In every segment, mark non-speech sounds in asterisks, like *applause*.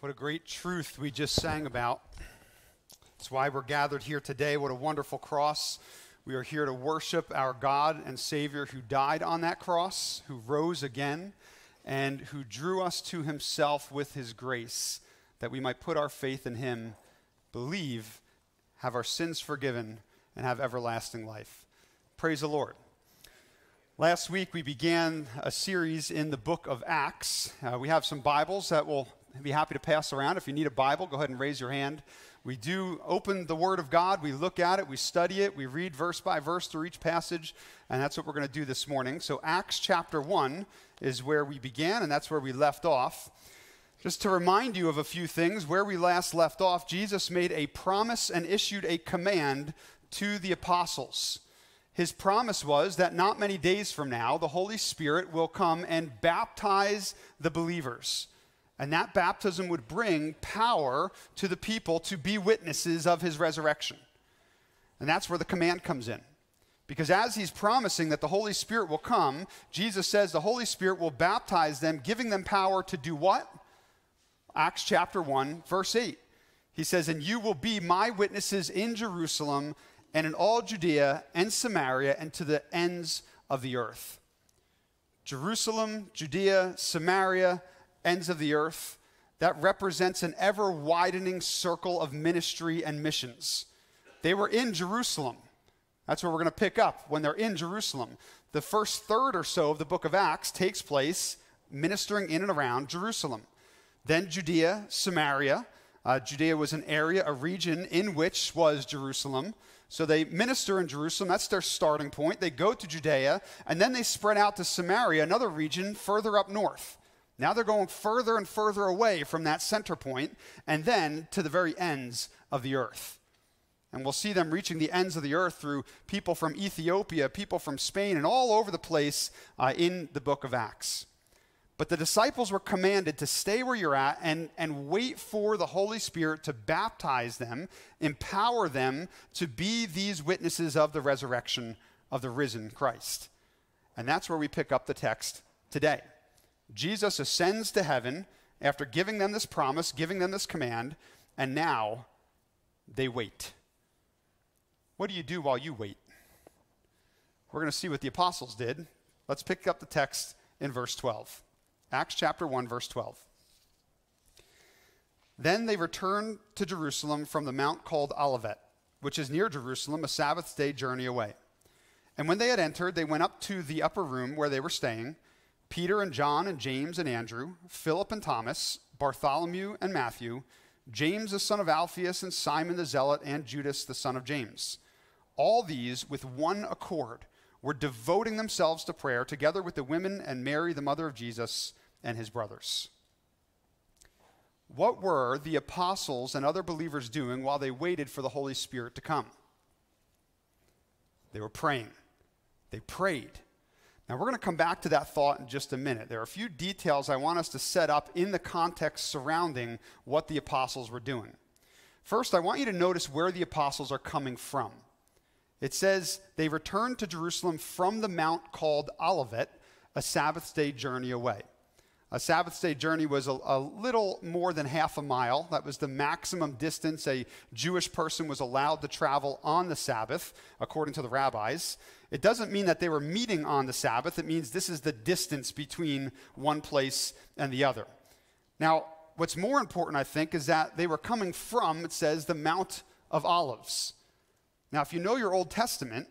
What a great truth we just sang about. That's why we're gathered here today. What a wonderful cross. We are here to worship our God and Savior who died on that cross, who rose again, and who drew us to himself with his grace, that we might put our faith in him, believe, have our sins forgiven, and have everlasting life. Praise the Lord. Last week we began a series in the book of Acts. Uh, we have some Bibles that will be happy to pass around. If you need a Bible, go ahead and raise your hand. We do open the Word of God, we look at it, we study it, we read verse by verse through each passage, and that's what we're going to do this morning. So, Acts chapter 1 is where we began, and that's where we left off. Just to remind you of a few things, where we last left off, Jesus made a promise and issued a command to the apostles. His promise was that not many days from now, the Holy Spirit will come and baptize the believers. And that baptism would bring power to the people to be witnesses of his resurrection. And that's where the command comes in. Because as he's promising that the Holy Spirit will come, Jesus says the Holy Spirit will baptize them, giving them power to do what? Acts chapter 1, verse 8. He says, And you will be my witnesses in Jerusalem and in all Judea and Samaria and to the ends of the earth. Jerusalem, Judea, Samaria, ends of the earth, that represents an ever widening circle of ministry and missions. They were in Jerusalem. That's where we're going to pick up when they're in Jerusalem. The first third or so of the book of Acts takes place ministering in and around Jerusalem. Then Judea, Samaria. Uh, Judea was an area, a region in which was Jerusalem. So they minister in Jerusalem. That's their starting point. They go to Judea, and then they spread out to Samaria, another region further up north. Now they're going further and further away from that center point and then to the very ends of the earth. And we'll see them reaching the ends of the earth through people from Ethiopia, people from Spain, and all over the place uh, in the book of Acts. But the disciples were commanded to stay where you're at and, and wait for the Holy Spirit to baptize them, empower them to be these witnesses of the resurrection of the risen Christ. And that's where we pick up the text today. Jesus ascends to heaven after giving them this promise, giving them this command, and now they wait. What do you do while you wait? We're going to see what the apostles did. Let's pick up the text in verse 12. Acts chapter 1, verse 12. Then they returned to Jerusalem from the mount called Olivet, which is near Jerusalem, a Sabbath day journey away. And when they had entered, they went up to the upper room where they were staying Peter and John and James and Andrew, Philip and Thomas, Bartholomew and Matthew, James the son of Alphaeus and Simon the Zealot and Judas the son of James. All these, with one accord, were devoting themselves to prayer together with the women and Mary, the mother of Jesus, and his brothers. What were the apostles and other believers doing while they waited for the Holy Spirit to come? They were praying. They prayed. Now, we're going to come back to that thought in just a minute. There are a few details I want us to set up in the context surrounding what the apostles were doing. First, I want you to notice where the apostles are coming from. It says they returned to Jerusalem from the mount called Olivet, a Sabbath day journey away. A Sabbath day journey was a, a, little more than half a mile. That was the maximum distance a Jewish person was allowed to travel on the Sabbath, according to the rabbis. It doesn't mean that they were meeting on the Sabbath, it means this is the distance between one place and the other. Now, what's more important, I think, is that they were coming from, it says, the Mount of Olives. Now, if you know your Old Testament,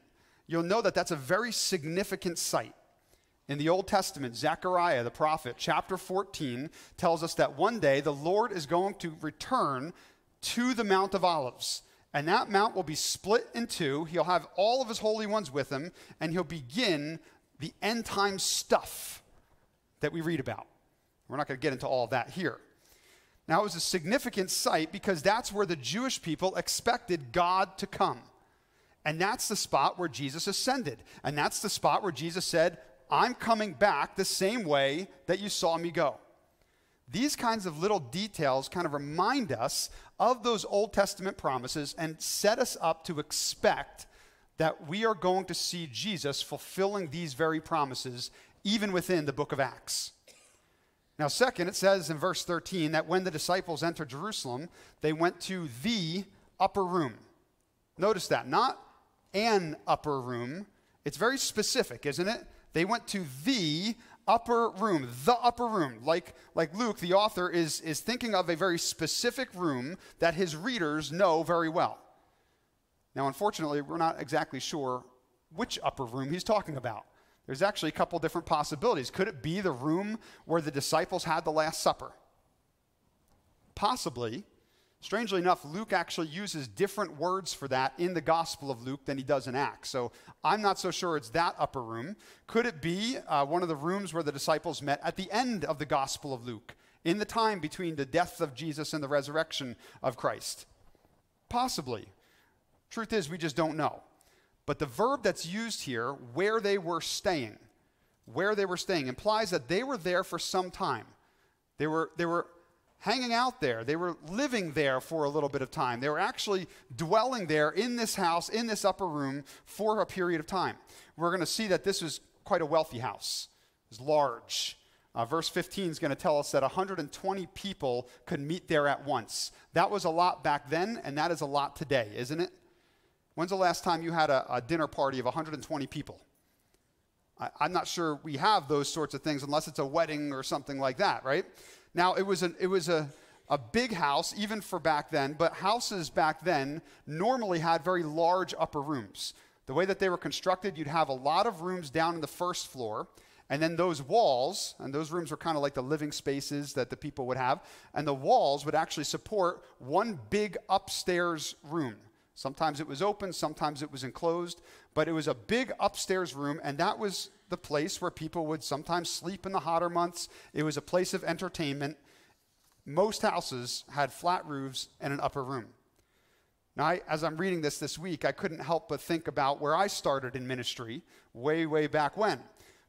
you'll know that that's a very significant site. In the Old Testament, Zechariah the prophet, chapter 14, tells us that one day the Lord is going to return to the Mount of Olives. And that mount will be split in two. He'll have all of his holy ones with him, and he'll begin the end time stuff that we read about. We're not going to get into all of that here. Now, it was a significant site because that's where the Jewish people expected God to come. And that's the spot where Jesus ascended. And that's the spot where Jesus said, I'm coming back the same way that you saw me go. These kinds of little details kind of remind us of those Old Testament promises and set us up to expect that we are going to see Jesus fulfilling these very promises even within the book of Acts. Now, second, it says in verse 13 that when the disciples entered Jerusalem, they went to the upper room. Notice that, not an upper room. It's very specific, isn't it? They went to the upper room, the upper room. Like, like Luke, the author, is, is thinking of a very specific room that his readers know very well. Now, unfortunately, we're not exactly sure which upper room he's talking about. There's actually a couple different possibilities. Could it be the room where the disciples had the Last Supper? Possibly. Strangely enough, Luke actually uses different words for that in the Gospel of Luke than he does in Acts. So I'm not so sure it's that upper room. Could it be uh, one of the rooms where the disciples met at the end of the Gospel of Luke, in the time between the death of Jesus and the resurrection of Christ? Possibly. Truth is, we just don't know. But the verb that's used here, where they were staying, where they were staying, implies that they were there for some time. They were, they were hanging out there. They were living there for a little bit of time. They were actually dwelling there in this house, in this upper room, for a period of time. We're going to see that this was quite a wealthy house. It was large. Uh, verse 15 is going to tell us that 120 people could meet there at once. That was a lot back then, and that is a lot today, isn't it? When's the last time you had a, a dinner party of 120 people? I, I'm not sure we have those sorts of things unless it's a wedding or something like that, right? Now, it was, an, it was a, a big house, even for back then, but houses back then normally had very large upper rooms. The way that they were constructed, you'd have a lot of rooms down in the first floor, and then those walls, and those rooms were kind of like the living spaces that the people would have, and the walls would actually support one big upstairs room. Sometimes it was open, sometimes it was enclosed, but it was a big upstairs room, and that was the place where people would sometimes sleep in the hotter months. It was a place of entertainment. Most houses had flat roofs and an upper room. Now, I, as I'm reading this this week, I couldn't help but think about where I started in ministry way, way back when.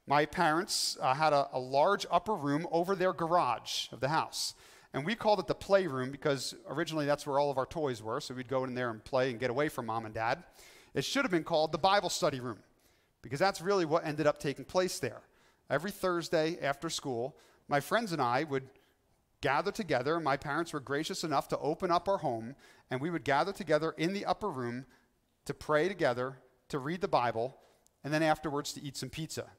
My parents uh, had a, a large upper room over their garage of the house. And we called it the playroom because originally that's where all of our toys were. So we'd go in there and play and get away from mom and dad. It should have been called the Bible study room because that's really what ended up taking place there. Every Thursday after school, my friends and I would gather together. My parents were gracious enough to open up our home, and we would gather together in the upper room to pray together, to read the Bible, and then afterwards to eat some pizza.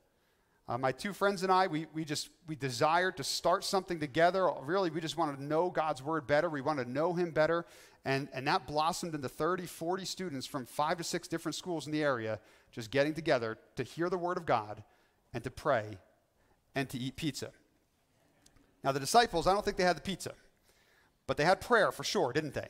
Uh, my two friends and I, we, we just we desired to start something together. Really, we just wanted to know God's word better. We wanted to know Him better, and and that blossomed into 30, 40 students from five to six different schools in the area just getting together to hear the word of God and to pray and to eat pizza. Now, the disciples, I don't think they had the pizza, but they had prayer for sure, didn't they?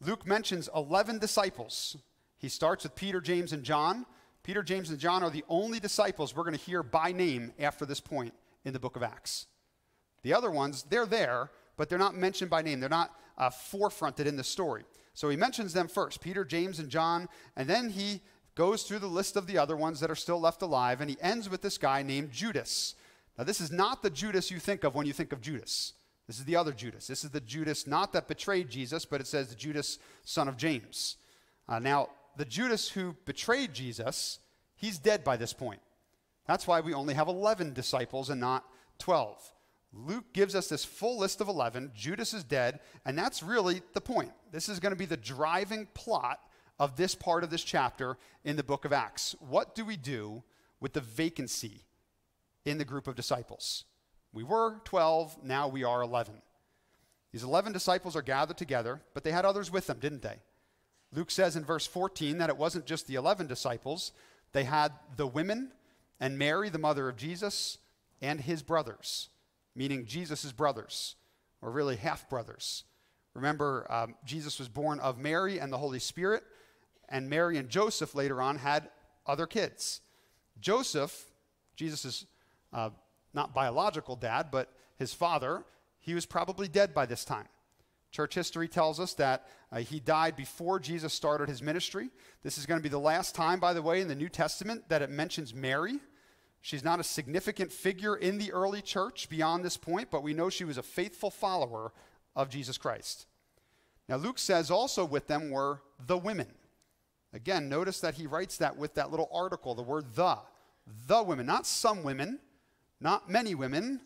Luke mentions 11 disciples. He starts with Peter, James, and John. Peter, James, and John are the only disciples we're going to hear by name after this point in the book of Acts. The other ones, they're there, but they're not mentioned by name. They're not uh, forefronted in the story. So he mentions them first Peter, James, and John, and then he goes through the list of the other ones that are still left alive, and he ends with this guy named Judas. Now, this is not the Judas you think of when you think of Judas. This is the other Judas. This is the Judas not that betrayed Jesus, but it says the Judas, son of James. Uh, now, the Judas who betrayed Jesus, he's dead by this point. That's why we only have 11 disciples and not 12. Luke gives us this full list of 11. Judas is dead, and that's really the point. This is going to be the driving plot of this part of this chapter in the book of Acts. What do we do with the vacancy in the group of disciples? We were 12, now we are 11. These 11 disciples are gathered together, but they had others with them, didn't they? Luke says in verse 14 that it wasn't just the 11 disciples, they had the women and Mary, the mother of Jesus, and his brothers, meaning Jesus' brothers, or really half brothers. Remember, um, Jesus was born of Mary and the Holy Spirit and Mary and Joseph later on had other kids. Joseph, Jesus' uh, not biological dad, but his father, he was probably dead by this time. Church history tells us that uh, he died before Jesus started his ministry. This is going to be the last time, by the way, in the New Testament that it mentions Mary. She's not a significant figure in the early church beyond this point, but we know she was a faithful follower of Jesus Christ. Now, Luke says also with them were the women. Again, notice that he writes that with that little article, the word the. The women, not some women, not many women,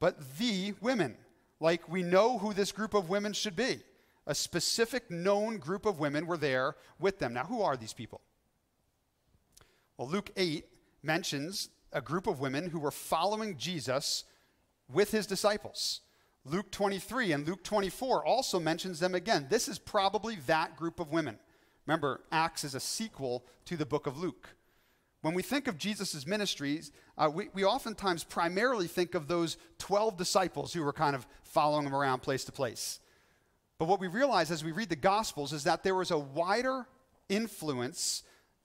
but the women. Like we know who this group of women should be. A specific known group of women were there with them. Now, who are these people? Well, Luke 8 mentions a group of women who were following Jesus with his disciples. Luke 23 and Luke 24 also mentions them again. This is probably that group of women. Remember, Acts is a sequel to the book of Luke. When we think of Jesus' ministries, uh, we, we oftentimes primarily think of those 12 disciples who were kind of following him around place to place. But what we realize as we read the Gospels is that there was a wider influence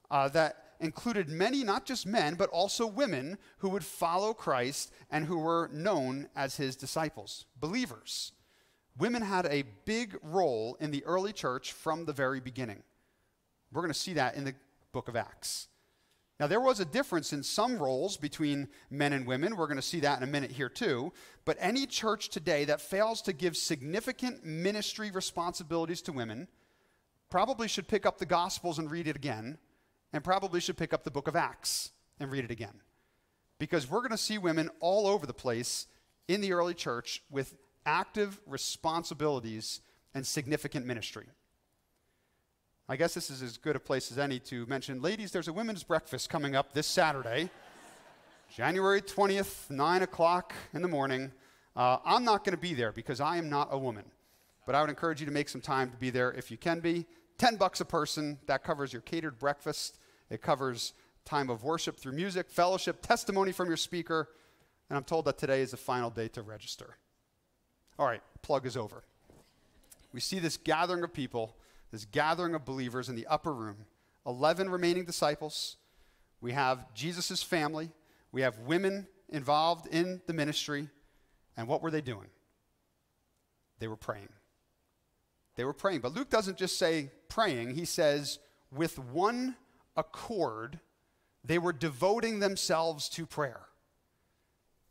uh, that included many, not just men, but also women who would follow Christ and who were known as his disciples, believers. Women had a big role in the early church from the very beginning. We're going to see that in the book of Acts. Now, there was a difference in some roles between men and women. We're going to see that in a minute here, too. But any church today that fails to give significant ministry responsibilities to women probably should pick up the Gospels and read it again and probably should pick up the book of Acts and read it again. Because we're going to see women all over the place in the early church with active responsibilities and significant ministry. I guess this is as good a place as any to mention, ladies, there's a women's breakfast coming up this Saturday, January 20th, 9 o'clock in the morning. Uh, I'm not going to be there because I am not a woman, but I would encourage you to make some time to be there if you can be. 10 bucks a person, that covers your catered breakfast it covers time of worship through music, fellowship, testimony from your speaker, and I'm told that today is the final day to register. All right, plug is over. We see this gathering of people, this gathering of believers in the upper room. 11 remaining disciples. We have Jesus' family. We have women involved in the ministry. And what were they doing? They were praying. They were praying. But Luke doesn't just say praying, he says, with one accord, they were devoting themselves to prayer.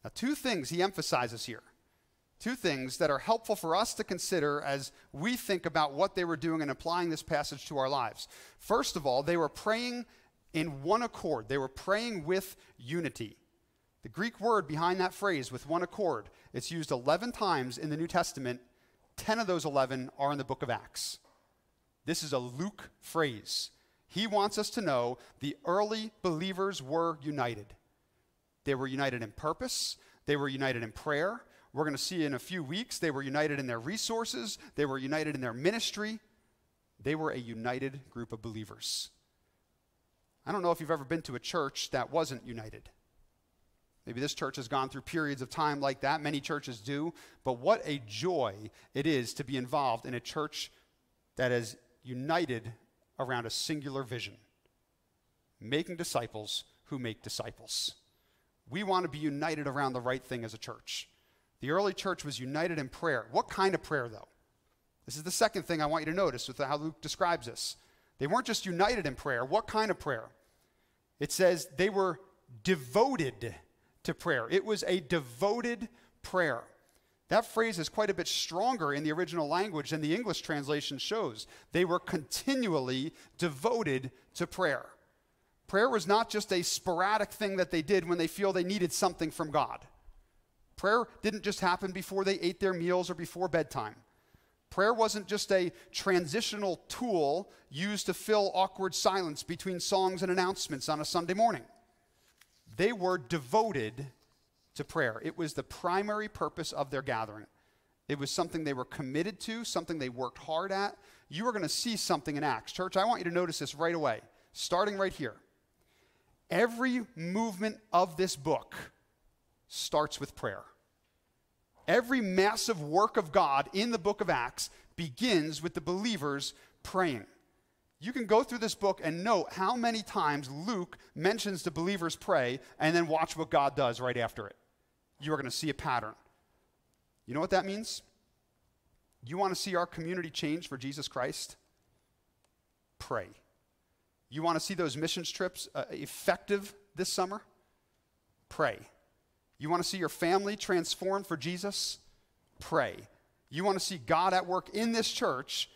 Now, two things he emphasizes here. Two things that are helpful for us to consider as we think about what they were doing and applying this passage to our lives. First of all, they were praying in one accord, they were praying with unity. The Greek word behind that phrase, with one accord, it's used 11 times in the New Testament. 10 of those 11 are in the book of Acts. This is a Luke phrase. He wants us to know the early believers were united. They were united in purpose, they were united in prayer. We're going to see in a few weeks, they were united in their resources, they were united in their ministry. They were a united group of believers. I don't know if you've ever been to a church that wasn't united. Maybe this church has gone through periods of time like that. Many churches do. But what a joy it is to be involved in a church that is united around a singular vision making disciples who make disciples. We want to be united around the right thing as a church. The early church was united in prayer. What kind of prayer, though? This is the second thing I want you to notice with how Luke describes this. They weren't just united in prayer. What kind of prayer? It says they were devoted to prayer. It was a devoted prayer. That phrase is quite a bit stronger in the original language than the English translation shows. They were continually devoted to prayer. Prayer was not just a sporadic thing that they did when they feel they needed something from God. Prayer didn't just happen before they ate their meals or before bedtime. Prayer wasn't just a transitional tool used to fill awkward silence between songs and announcements on a Sunday morning. They were devoted to prayer. It was the primary purpose of their gathering. It was something they were committed to, something they worked hard at. You are going to see something in Acts. Church, I want you to notice this right away, starting right here. Every movement of this book starts with prayer. Every massive work of God in the book of Acts begins with the believers praying. You can go through this book and note how many times Luke mentions the believers pray and then watch what God does right after it you are going to see a pattern. You know what that means? You want to see our community change for Jesus Christ? Pray. You want to see those missions trips uh, effective this summer? Pray. You want to see your family transformed for Jesus? Pray. You want to see God at work in this church?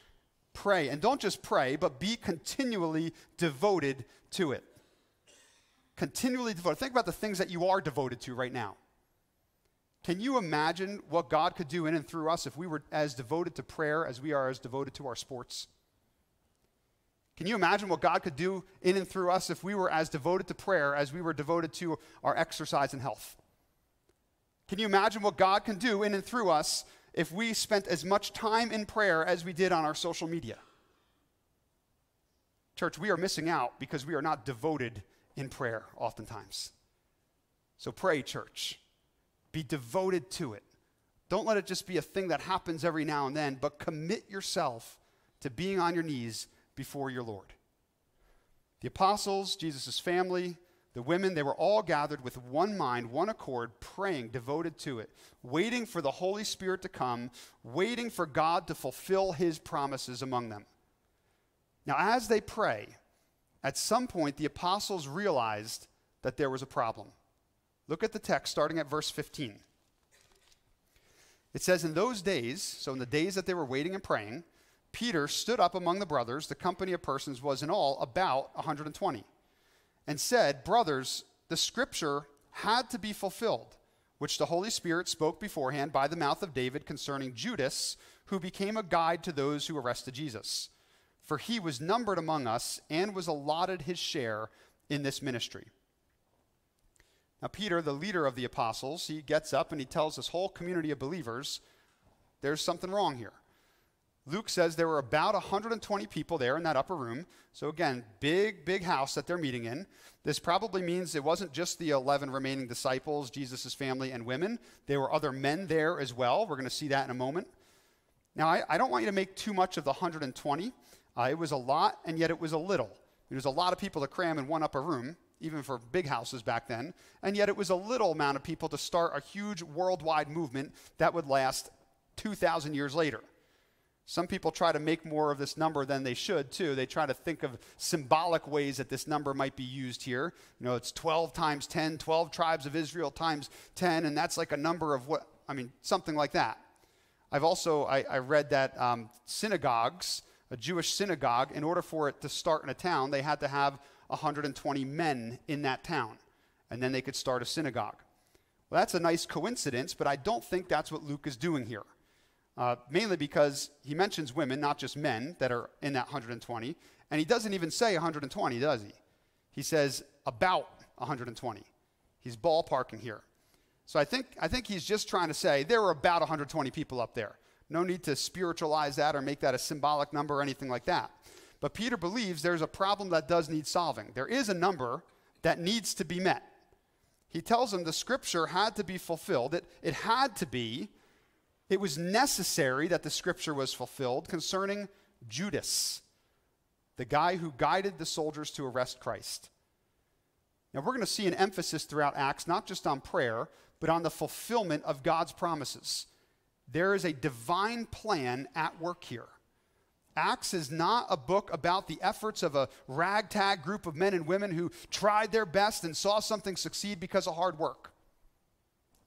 Pray. And don't just pray, but be continually devoted to it. Continually devoted. Think about the things that you are devoted to right now. Can you imagine what God could do in and through us if we were as devoted to prayer as we are as devoted to our sports? Can you imagine what God could do in and through us if we were as devoted to prayer as we were devoted to our exercise and health? Can you imagine what God can do in and through us if we spent as much time in prayer as we did on our social media? Church, we are missing out because we are not devoted in prayer oftentimes. So pray, church. Be devoted to it. Don't let it just be a thing that happens every now and then, but commit yourself to being on your knees before your Lord. The apostles, Jesus' family, the women, they were all gathered with one mind, one accord, praying, devoted to it, waiting for the Holy Spirit to come, waiting for God to fulfill his promises among them. Now, as they pray, at some point the apostles realized that there was a problem. Look at the text starting at verse 15. It says, In those days, so in the days that they were waiting and praying, Peter stood up among the brothers, the company of persons was in all about 120, and said, Brothers, the scripture had to be fulfilled, which the Holy Spirit spoke beforehand by the mouth of David concerning Judas, who became a guide to those who arrested Jesus. For he was numbered among us and was allotted his share in this ministry. Now, Peter, the leader of the apostles, he gets up and he tells this whole community of believers there's something wrong here. Luke says there were about 120 people there in that upper room. So, again, big, big house that they're meeting in. This probably means it wasn't just the 11 remaining disciples, Jesus' family, and women. There were other men there as well. We're going to see that in a moment. Now, I, I don't want you to make too much of the 120. Uh, it was a lot, and yet it was a little. There was a lot of people to cram in one upper room even for big houses back then. And yet it was a little amount of people to start a huge worldwide movement that would last 2,000 years later. Some people try to make more of this number than they should, too. They try to think of symbolic ways that this number might be used here. You know, it's 12 times 10, 12 tribes of Israel times 10, and that's like a number of what, I mean, something like that. I've also, I, I read that um, synagogues, a Jewish synagogue, in order for it to start in a town, they had to have 120 men in that town, and then they could start a synagogue. Well, that's a nice coincidence, but I don't think that's what Luke is doing here. Uh, mainly because he mentions women, not just men, that are in that 120. And he doesn't even say 120, does he? He says about 120. He's ballparking here. So I think, I think he's just trying to say there were about 120 people up there. No need to spiritualize that or make that a symbolic number or anything like that. But Peter believes there's a problem that does need solving. There is a number that needs to be met. He tells them the scripture had to be fulfilled. It, it had to be. It was necessary that the scripture was fulfilled concerning Judas, the guy who guided the soldiers to arrest Christ. Now, we're going to see an emphasis throughout Acts, not just on prayer, but on the fulfillment of God's promises. There is a divine plan at work here. Acts is not a book about the efforts of a ragtag group of men and women who tried their best and saw something succeed because of hard work.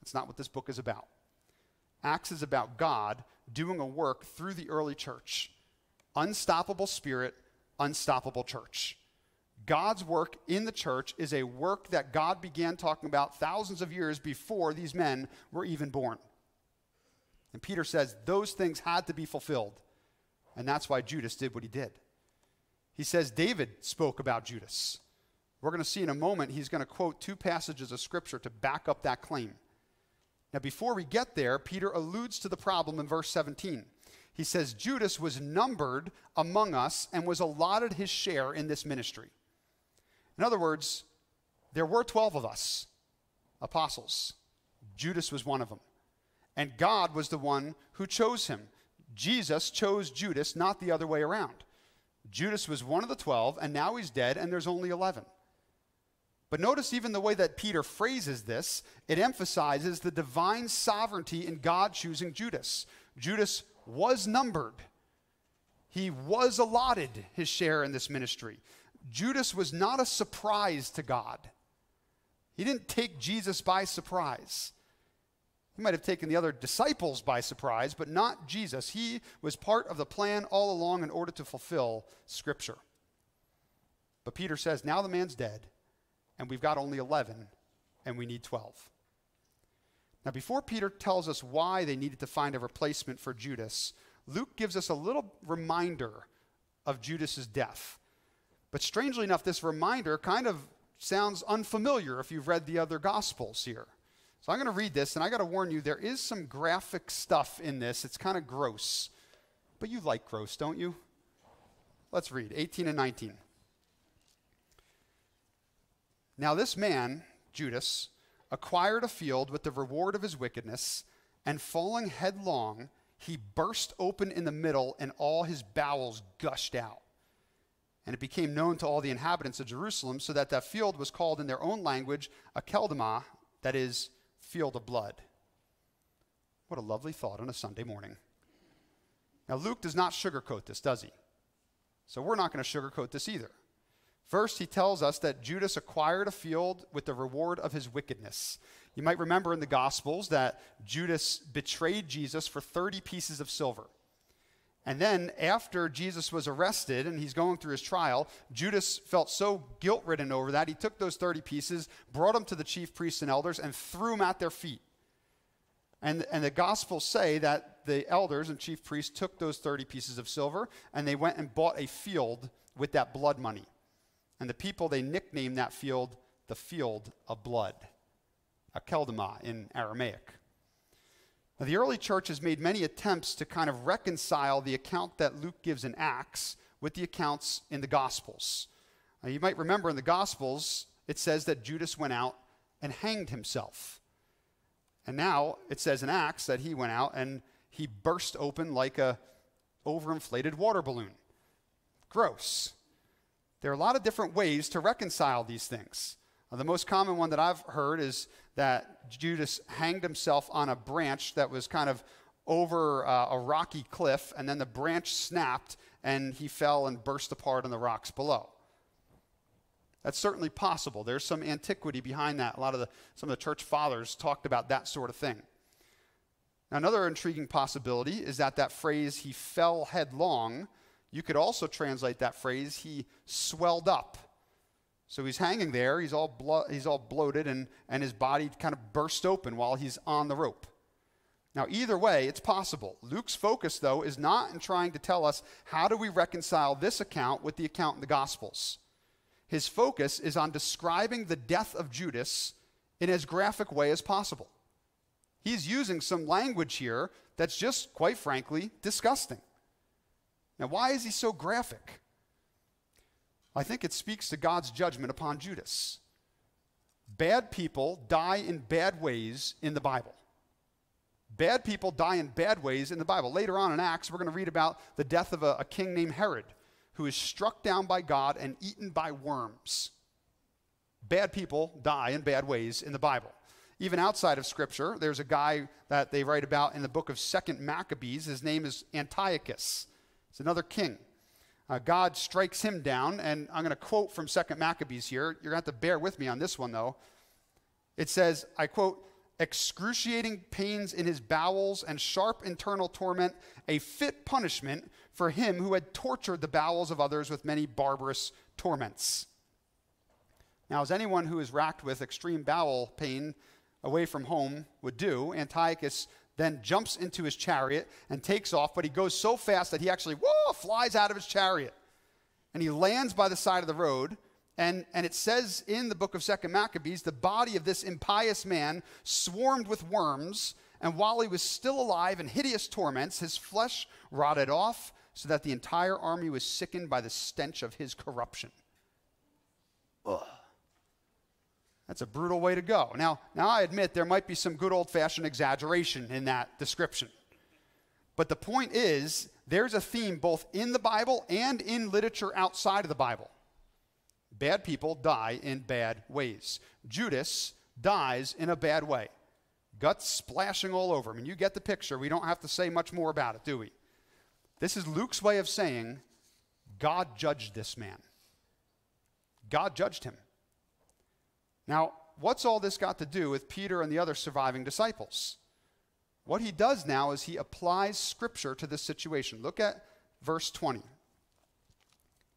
That's not what this book is about. Acts is about God doing a work through the early church. Unstoppable spirit, unstoppable church. God's work in the church is a work that God began talking about thousands of years before these men were even born. And Peter says those things had to be fulfilled. And that's why Judas did what he did. He says David spoke about Judas. We're going to see in a moment, he's going to quote two passages of scripture to back up that claim. Now, before we get there, Peter alludes to the problem in verse 17. He says, Judas was numbered among us and was allotted his share in this ministry. In other words, there were 12 of us, apostles. Judas was one of them. And God was the one who chose him. Jesus chose Judas, not the other way around. Judas was one of the 12, and now he's dead, and there's only 11. But notice even the way that Peter phrases this, it emphasizes the divine sovereignty in God choosing Judas. Judas was numbered, he was allotted his share in this ministry. Judas was not a surprise to God, he didn't take Jesus by surprise. He might have taken the other disciples by surprise, but not Jesus. He was part of the plan all along in order to fulfill Scripture. But Peter says, now the man's dead, and we've got only 11, and we need 12. Now, before Peter tells us why they needed to find a replacement for Judas, Luke gives us a little reminder of Judas's death. But strangely enough, this reminder kind of sounds unfamiliar if you've read the other Gospels here. So I'm going to read this, and I got to warn you, there is some graphic stuff in this. It's kind of gross. But you like gross, don't you? Let's read 18 and 19. Now, this man, Judas, acquired a field with the reward of his wickedness, and falling headlong, he burst open in the middle, and all his bowels gushed out. And it became known to all the inhabitants of Jerusalem, so that that field was called in their own language Akeldama, that is, field of blood. What a lovely thought on a Sunday morning. Now, Luke does not sugarcoat this, does he? So we're not going to sugarcoat this either. First, he tells us that Judas acquired a field with the reward of his wickedness. You might remember in the Gospels that Judas betrayed Jesus for 30 pieces of silver. And then, after Jesus was arrested and he's going through his trial, Judas felt so guilt ridden over that, he took those 30 pieces, brought them to the chief priests and elders, and threw them at their feet. And, and the Gospels say that the elders and chief priests took those 30 pieces of silver and they went and bought a field with that blood money. And the people, they nicknamed that field the field of blood, Akeldama in Aramaic. Now, the early church has made many attempts to kind of reconcile the account that Luke gives in Acts with the accounts in the Gospels. Now, you might remember in the Gospels, it says that Judas went out and hanged himself. And now it says in Acts that he went out and he burst open like a overinflated water balloon. Gross. There are a lot of different ways to reconcile these things. Uh, the most common one that I've heard is that Judas hanged himself on a branch that was kind of over uh, a rocky cliff, and then the branch snapped and he fell and burst apart on the rocks below. That's certainly possible. There's some antiquity behind that. A lot of the, some of the church fathers talked about that sort of thing. Now, another intriguing possibility is that that phrase, he fell headlong, you could also translate that phrase, he swelled up. So he's hanging there, he's all, blo- he's all bloated, and, and his body kind of burst open while he's on the rope. Now, either way, it's possible. Luke's focus, though, is not in trying to tell us how do we reconcile this account with the account in the Gospels. His focus is on describing the death of Judas in as graphic way as possible. He's using some language here that's just, quite frankly, disgusting. Now, why is he so graphic? I think it speaks to God's judgment upon Judas. Bad people die in bad ways in the Bible. Bad people die in bad ways in the Bible. Later on in Acts, we're going to read about the death of a, a king named Herod who is struck down by God and eaten by worms. Bad people die in bad ways in the Bible. Even outside of Scripture, there's a guy that they write about in the book of Second Maccabees. His name is Antiochus. It's another king. Uh, God strikes him down, and I'm going to quote from Second Maccabees here. You're going to have to bear with me on this one, though. It says, I quote, excruciating pains in his bowels and sharp internal torment, a fit punishment for him who had tortured the bowels of others with many barbarous torments. Now, as anyone who is racked with extreme bowel pain away from home would do, Antiochus then jumps into his chariot and takes off, but he goes so fast that he actually whoa, flies out of his chariot. And he lands by the side of the road. And, and it says in the book of Second Maccabees, the body of this impious man swarmed with worms, and while he was still alive in hideous torments, his flesh rotted off, so that the entire army was sickened by the stench of his corruption. Ugh. That's a brutal way to go. Now, now I admit there might be some good old fashioned exaggeration in that description. But the point is, there's a theme both in the Bible and in literature outside of the Bible. Bad people die in bad ways. Judas dies in a bad way. Guts splashing all over. I mean, you get the picture. We don't have to say much more about it, do we? This is Luke's way of saying God judged this man. God judged him. Now, what's all this got to do with Peter and the other surviving disciples? What he does now is he applies scripture to this situation. Look at verse 20.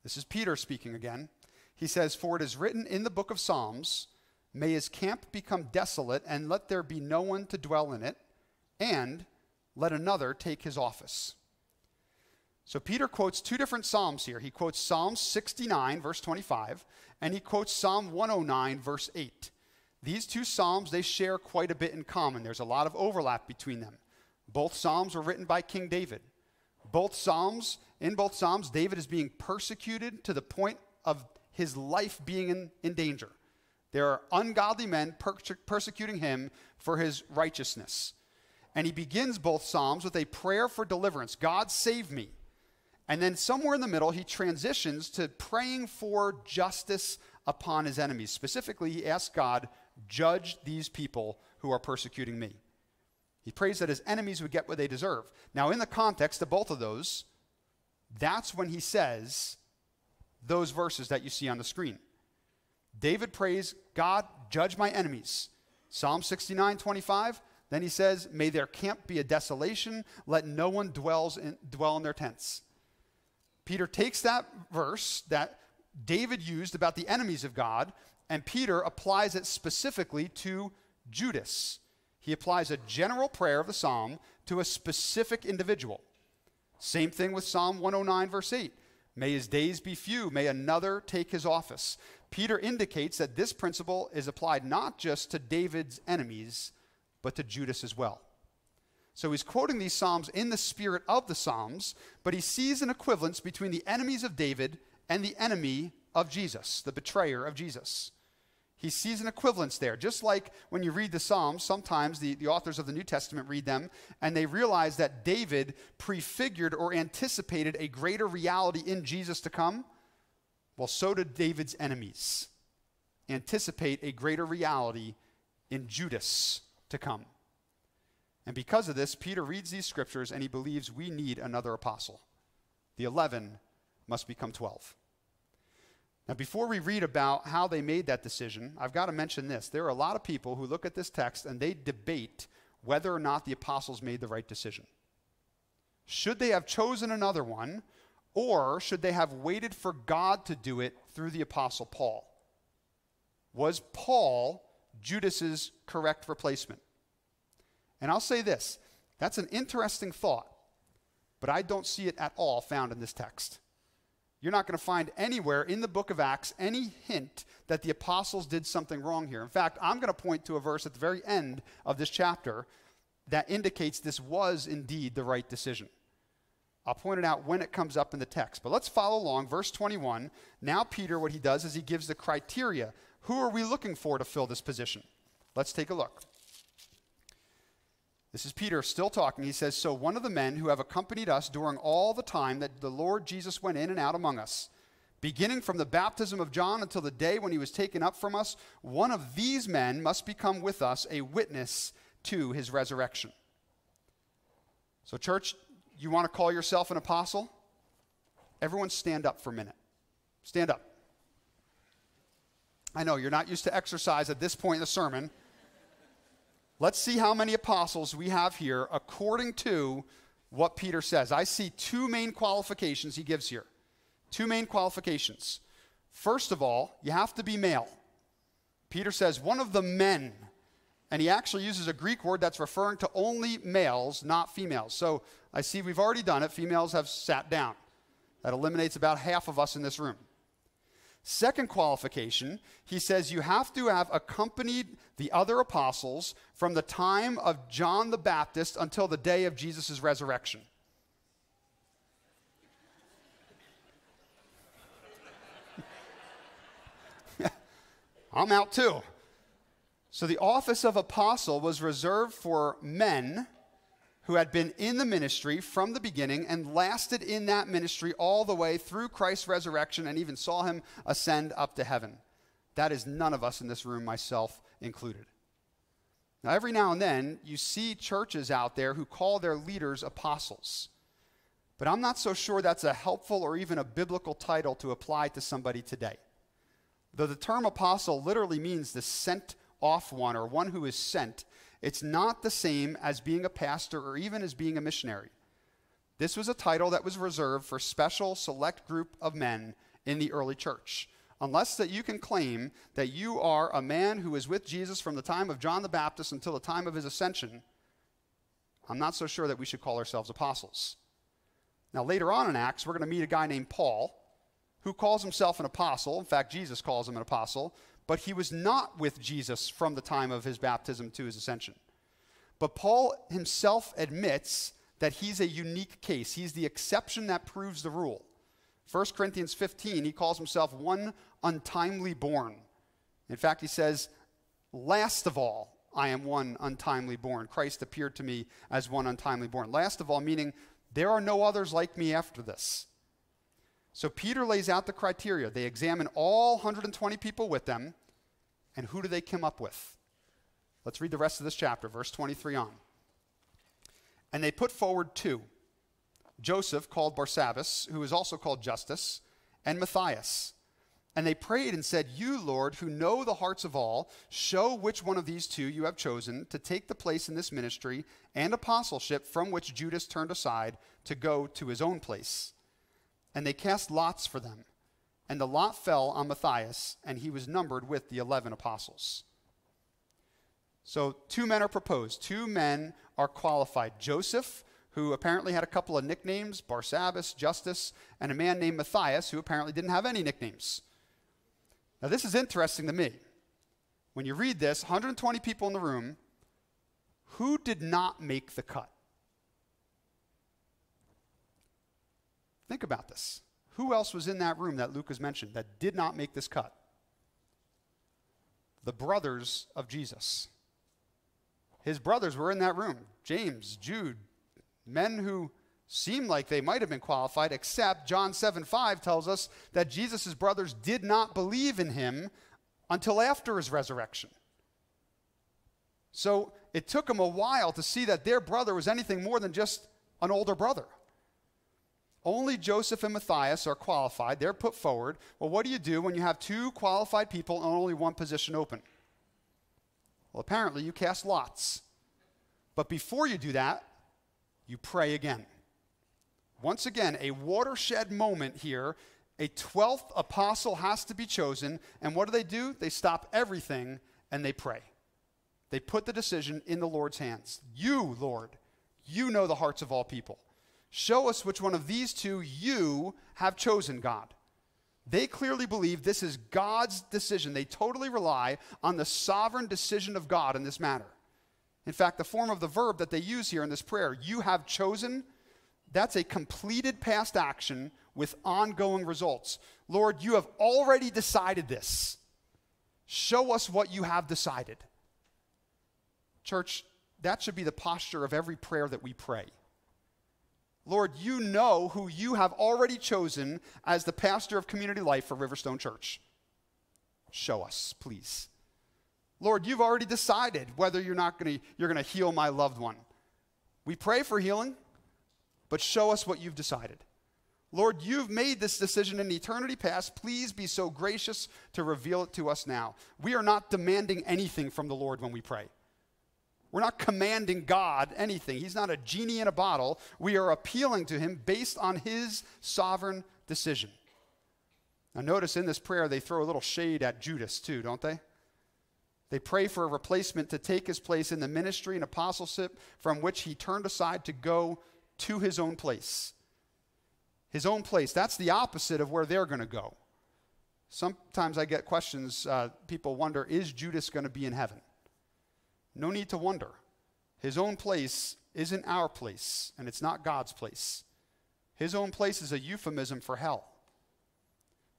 This is Peter speaking again. He says, For it is written in the book of Psalms, May his camp become desolate, and let there be no one to dwell in it, and let another take his office. So Peter quotes two different Psalms here. He quotes Psalm 69, verse 25, and he quotes Psalm 109, verse 8. These two Psalms, they share quite a bit in common. There's a lot of overlap between them. Both Psalms were written by King David. Both Psalms, in both Psalms, David is being persecuted to the point of his life being in, in danger. There are ungodly men per- persecuting him for his righteousness. And he begins both Psalms with a prayer for deliverance God, save me. And then somewhere in the middle, he transitions to praying for justice upon his enemies. Specifically, he asks God, judge these people who are persecuting me. He prays that his enemies would get what they deserve. Now, in the context of both of those, that's when he says those verses that you see on the screen. David prays, God, judge my enemies. Psalm 69, 25. Then he says, May their camp be a desolation, let no one dwells in, dwell in their tents. Peter takes that verse that David used about the enemies of God, and Peter applies it specifically to Judas. He applies a general prayer of the psalm to a specific individual. Same thing with Psalm 109, verse 8. May his days be few, may another take his office. Peter indicates that this principle is applied not just to David's enemies, but to Judas as well. So he's quoting these Psalms in the spirit of the Psalms, but he sees an equivalence between the enemies of David and the enemy of Jesus, the betrayer of Jesus. He sees an equivalence there. Just like when you read the Psalms, sometimes the, the authors of the New Testament read them and they realize that David prefigured or anticipated a greater reality in Jesus to come. Well, so did David's enemies anticipate a greater reality in Judas to come. And because of this, Peter reads these scriptures and he believes we need another apostle. The 11 must become 12. Now, before we read about how they made that decision, I've got to mention this. There are a lot of people who look at this text and they debate whether or not the apostles made the right decision. Should they have chosen another one, or should they have waited for God to do it through the apostle Paul? Was Paul Judas's correct replacement? And I'll say this that's an interesting thought, but I don't see it at all found in this text. You're not going to find anywhere in the book of Acts any hint that the apostles did something wrong here. In fact, I'm going to point to a verse at the very end of this chapter that indicates this was indeed the right decision. I'll point it out when it comes up in the text. But let's follow along. Verse 21. Now, Peter, what he does is he gives the criteria. Who are we looking for to fill this position? Let's take a look. This is Peter still talking. He says, So one of the men who have accompanied us during all the time that the Lord Jesus went in and out among us, beginning from the baptism of John until the day when he was taken up from us, one of these men must become with us a witness to his resurrection. So, church, you want to call yourself an apostle? Everyone stand up for a minute. Stand up. I know you're not used to exercise at this point in the sermon. Let's see how many apostles we have here according to what Peter says. I see two main qualifications he gives here. Two main qualifications. First of all, you have to be male. Peter says, one of the men, and he actually uses a Greek word that's referring to only males, not females. So I see we've already done it. Females have sat down. That eliminates about half of us in this room. Second qualification, he says you have to have accompanied the other apostles from the time of John the Baptist until the day of Jesus' resurrection. *laughs* I'm out too. So the office of apostle was reserved for men who had been in the ministry from the beginning and lasted in that ministry all the way through Christ's resurrection and even saw him ascend up to heaven. That is none of us in this room, myself included. Now, every now and then, you see churches out there who call their leaders apostles. But I'm not so sure that's a helpful or even a biblical title to apply to somebody today. Though the term apostle literally means the sent off one or one who is sent, it's not the same as being a pastor or even as being a missionary. This was a title that was reserved for special select group of men in the early church. unless that you can claim that you are a man who is with Jesus from the time of John the Baptist until the time of his ascension, I'm not so sure that we should call ourselves apostles. Now, later on in Acts, we're going to meet a guy named Paul who calls himself an apostle. In fact, Jesus calls him an apostle, but he was not with Jesus from the time of his baptism to his ascension. But Paul himself admits that he's a unique case. He's the exception that proves the rule. 1 Corinthians 15, he calls himself one untimely born. In fact, he says, Last of all, I am one untimely born. Christ appeared to me as one untimely born. Last of all, meaning there are no others like me after this. So Peter lays out the criteria. They examine all 120 people with them, and who do they come up with? Let's read the rest of this chapter, verse 23 on. And they put forward two Joseph, called Barsabbas, who is also called Justus, and Matthias. And they prayed and said, You, Lord, who know the hearts of all, show which one of these two you have chosen to take the place in this ministry and apostleship from which Judas turned aside to go to his own place. And they cast lots for them. And the lot fell on Matthias, and he was numbered with the eleven apostles. So two men are proposed. Two men are qualified Joseph, who apparently had a couple of nicknames Barsabbas, Justus, and a man named Matthias, who apparently didn't have any nicknames. Now, this is interesting to me. When you read this, 120 people in the room, who did not make the cut? Think about this. Who else was in that room that Luke has mentioned that did not make this cut? The brothers of Jesus. His brothers were in that room James, Jude, men who seem like they might have been qualified, except John 7 5 tells us that Jesus' brothers did not believe in him until after his resurrection. So it took them a while to see that their brother was anything more than just an older brother. Only Joseph and Matthias are qualified. They're put forward. Well, what do you do when you have two qualified people and only one position open? Well, apparently you cast lots. But before you do that, you pray again. Once again, a watershed moment here. A 12th apostle has to be chosen. And what do they do? They stop everything and they pray. They put the decision in the Lord's hands. You, Lord, you know the hearts of all people. Show us which one of these two you have chosen, God. They clearly believe this is God's decision. They totally rely on the sovereign decision of God in this matter. In fact, the form of the verb that they use here in this prayer, you have chosen, that's a completed past action with ongoing results. Lord, you have already decided this. Show us what you have decided. Church, that should be the posture of every prayer that we pray. Lord, you know who you have already chosen as the pastor of community life for Riverstone Church. Show us, please. Lord, you've already decided whether you're not going to you're going to heal my loved one. We pray for healing, but show us what you've decided. Lord, you've made this decision in eternity past. Please be so gracious to reveal it to us now. We are not demanding anything from the Lord when we pray. We're not commanding God anything. He's not a genie in a bottle. We are appealing to him based on his sovereign decision. Now, notice in this prayer, they throw a little shade at Judas, too, don't they? They pray for a replacement to take his place in the ministry and apostleship from which he turned aside to go to his own place. His own place. That's the opposite of where they're going to go. Sometimes I get questions, uh, people wonder, is Judas going to be in heaven? No need to wonder. His own place isn't our place, and it's not God's place. His own place is a euphemism for hell.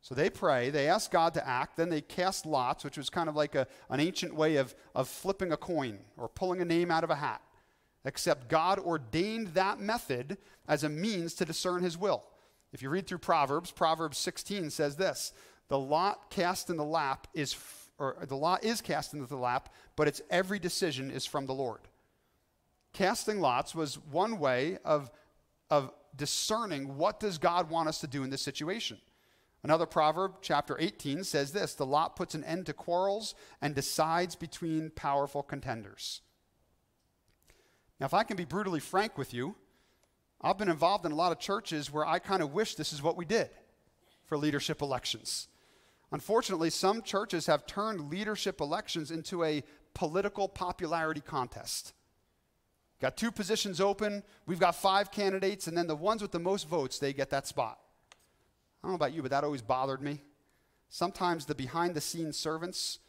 So they pray, they ask God to act, then they cast lots, which was kind of like a, an ancient way of, of flipping a coin or pulling a name out of a hat. Except God ordained that method as a means to discern his will. If you read through Proverbs, Proverbs 16 says this The lot cast in the lap is or the law is cast into the lap, but its every decision is from the Lord. Casting lots was one way of, of discerning what does God want us to do in this situation. Another proverb, chapter 18, says this The lot puts an end to quarrels and decides between powerful contenders. Now, if I can be brutally frank with you, I've been involved in a lot of churches where I kind of wish this is what we did for leadership elections. Unfortunately, some churches have turned leadership elections into a political popularity contest. Got two positions open, we've got five candidates, and then the ones with the most votes, they get that spot. I don't know about you, but that always bothered me. Sometimes the behind the scenes servants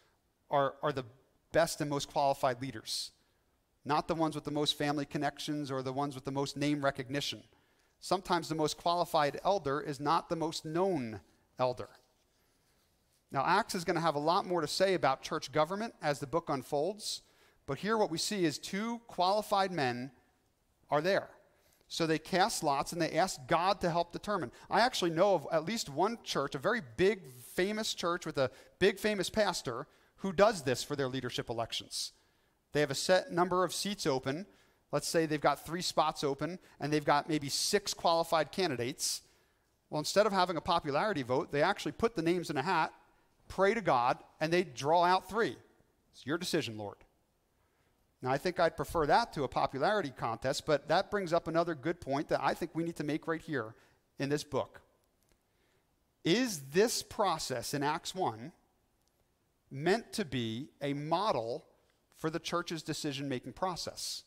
are, are the best and most qualified leaders, not the ones with the most family connections or the ones with the most name recognition. Sometimes the most qualified elder is not the most known elder. Now, Acts is going to have a lot more to say about church government as the book unfolds, but here what we see is two qualified men are there. So they cast lots and they ask God to help determine. I actually know of at least one church, a very big, famous church with a big, famous pastor, who does this for their leadership elections. They have a set number of seats open. Let's say they've got three spots open and they've got maybe six qualified candidates. Well, instead of having a popularity vote, they actually put the names in a hat pray to God, and they draw out three. It's your decision, Lord. Now, I think I'd prefer that to a popularity contest, but that brings up another good point that I think we need to make right here in this book. Is this process in Acts 1 meant to be a model for the church's decision making process?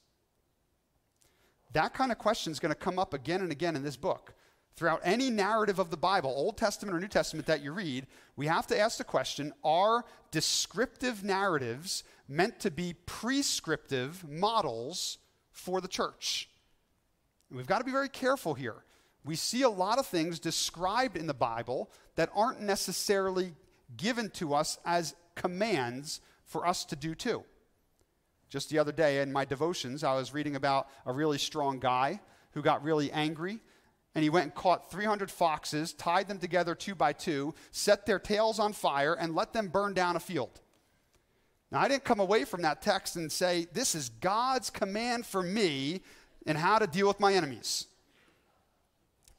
That kind of question is going to come up again and again in this book. Throughout any narrative of the Bible, Old Testament or New Testament that you read, we have to ask the question are descriptive narratives meant to be prescriptive models for the church? we've got to be very careful here. We see a lot of things described in the Bible that aren't necessarily given to us as commands for us to do too. Just the other day in my devotions, I was reading about a really strong guy who got really angry and he went and caught 300 foxes, tied them together two by two, set their tails on fire, and let them burn down a field. Now, I didn't come away from that text and say, This is God's command for me in how to deal with my enemies.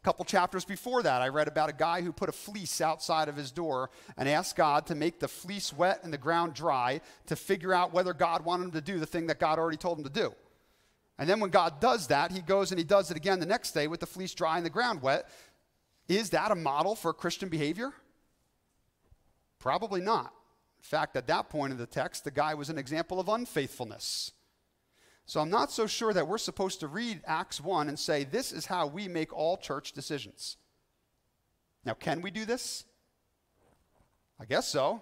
A couple chapters before that, I read about a guy who put a fleece outside of his door and asked God to make the fleece wet and the ground dry to figure out whether God wanted him to do the thing that God already told him to do. And then when God does that, he goes and he does it again the next day with the fleece dry and the ground wet. Is that a model for Christian behavior? Probably not. In fact, at that point in the text, the guy was an example of unfaithfulness. So I'm not so sure that we're supposed to read Acts 1 and say, this is how we make all church decisions. Now, can we do this? I guess so.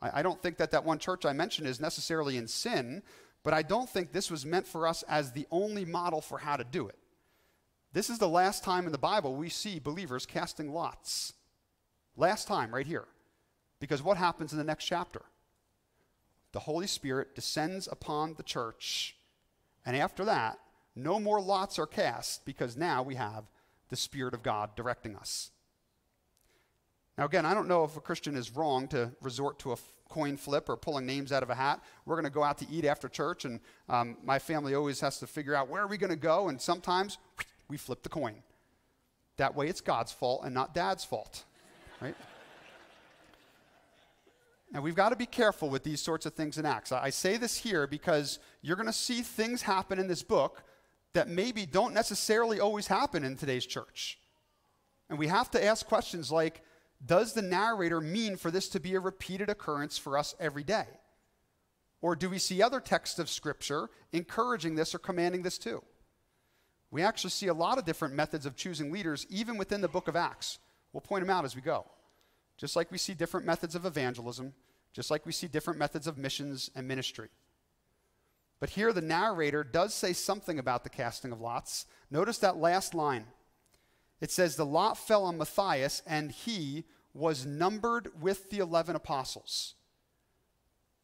I, don't think that that one church I mentioned is necessarily in sin, but I don't think this was meant for us as the only model for how to do it. This is the last time in the Bible we see believers casting lots. Last time, right here. Because what happens in the next chapter? The Holy Spirit descends upon the church, and after that, no more lots are cast because now we have the Spirit of God directing us. Now, again, I don't know if a Christian is wrong to resort to a coin flip or pulling names out of a hat. We're going to go out to eat after church, and um, my family always has to figure out where are we going to go, and sometimes we flip the coin. That way, it's God's fault and not Dad's fault, right? And we've got to be careful with these sorts of things in Acts. I say this here because you're going to see things happen in this book that maybe don't necessarily always happen in today's church. And we have to ask questions like does the narrator mean for this to be a repeated occurrence for us every day? Or do we see other texts of Scripture encouraging this or commanding this too? We actually see a lot of different methods of choosing leaders, even within the book of Acts. We'll point them out as we go. Just like we see different methods of evangelism, just like we see different methods of missions and ministry. But here the narrator does say something about the casting of lots. Notice that last line it says, The lot fell on Matthias, and he was numbered with the 11 apostles.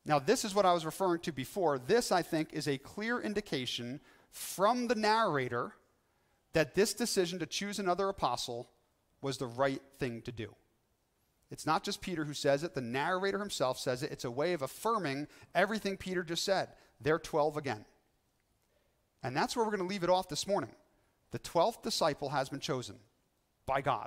Now, this is what I was referring to before. This, I think, is a clear indication from the narrator that this decision to choose another apostle was the right thing to do. It's not just Peter who says it, the narrator himself says it. It's a way of affirming everything Peter just said. They're 12 again. And that's where we're going to leave it off this morning. The 12th disciple has been chosen by God.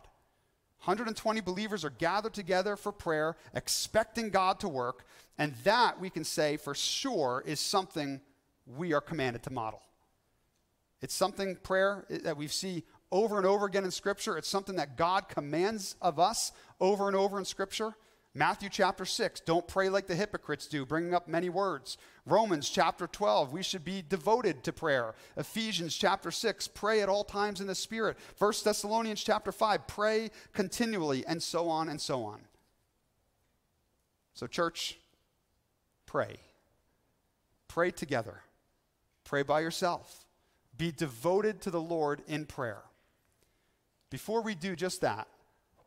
120 believers are gathered together for prayer, expecting God to work, and that we can say for sure is something we are commanded to model. It's something, prayer, that we see over and over again in Scripture. It's something that God commands of us over and over in Scripture. Matthew chapter 6, don't pray like the hypocrites do, bringing up many words. Romans chapter 12, we should be devoted to prayer. Ephesians chapter 6, pray at all times in the Spirit. 1 Thessalonians chapter 5, pray continually, and so on and so on. So, church, pray. Pray together. Pray by yourself. Be devoted to the Lord in prayer. Before we do just that,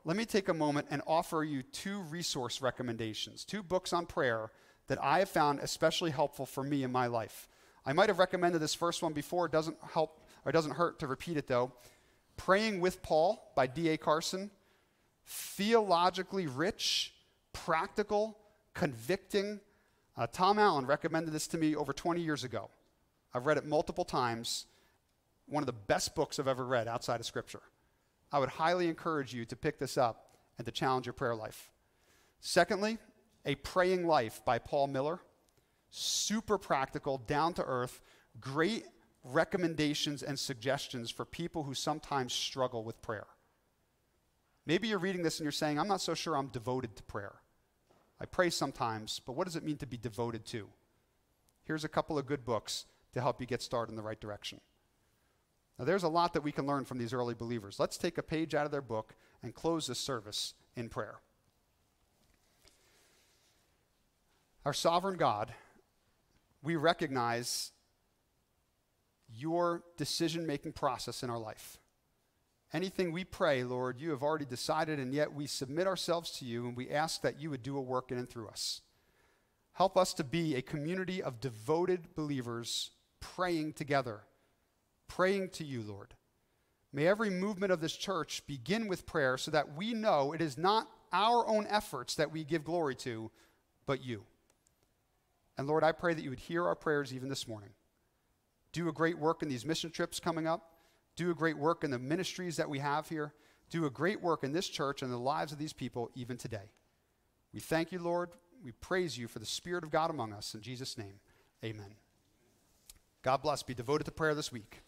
let me take a moment and offer you two resource recommendations, two books on prayer that I have found especially helpful for me in my life. I might have recommended this first one before. It doesn't help or doesn't hurt to repeat it though. Praying with Paul by D.A. Carson. Theologically rich, practical, convicting. Uh, Tom Allen recommended this to me over 20 years ago. I've read it multiple times. One of the best books I've ever read outside of Scripture. I would highly encourage you to pick this up and to challenge your prayer life. Secondly, A Praying Life by Paul Miller. Super practical, down to earth, great recommendations and suggestions for people who sometimes struggle with prayer. Maybe you're reading this and you're saying, I'm not so sure I'm devoted to prayer. I pray sometimes, but what does it mean to be devoted to? Here's a couple of good books to help you get started in the right direction. Now, there's a lot that we can learn from these early believers. Let's take a page out of their book and close this service in prayer. Our sovereign God, we recognize your decision making process in our life. Anything we pray, Lord, you have already decided, and yet we submit ourselves to you and we ask that you would do a work in and through us. Help us to be a community of devoted believers praying together praying to you, Lord. May every movement of this church begin with prayer so that we know it is not our own efforts that we give glory to, but you. And Lord, I pray that you would hear our prayers even this morning. Do a great work in these mission trips coming up. Do a great work in the ministries that we have here. Do a great work in this church and the lives of these people even today. We thank you, Lord. We praise you for the Spirit of God among us. In Jesus' name, amen. God bless. Be devoted to prayer this week.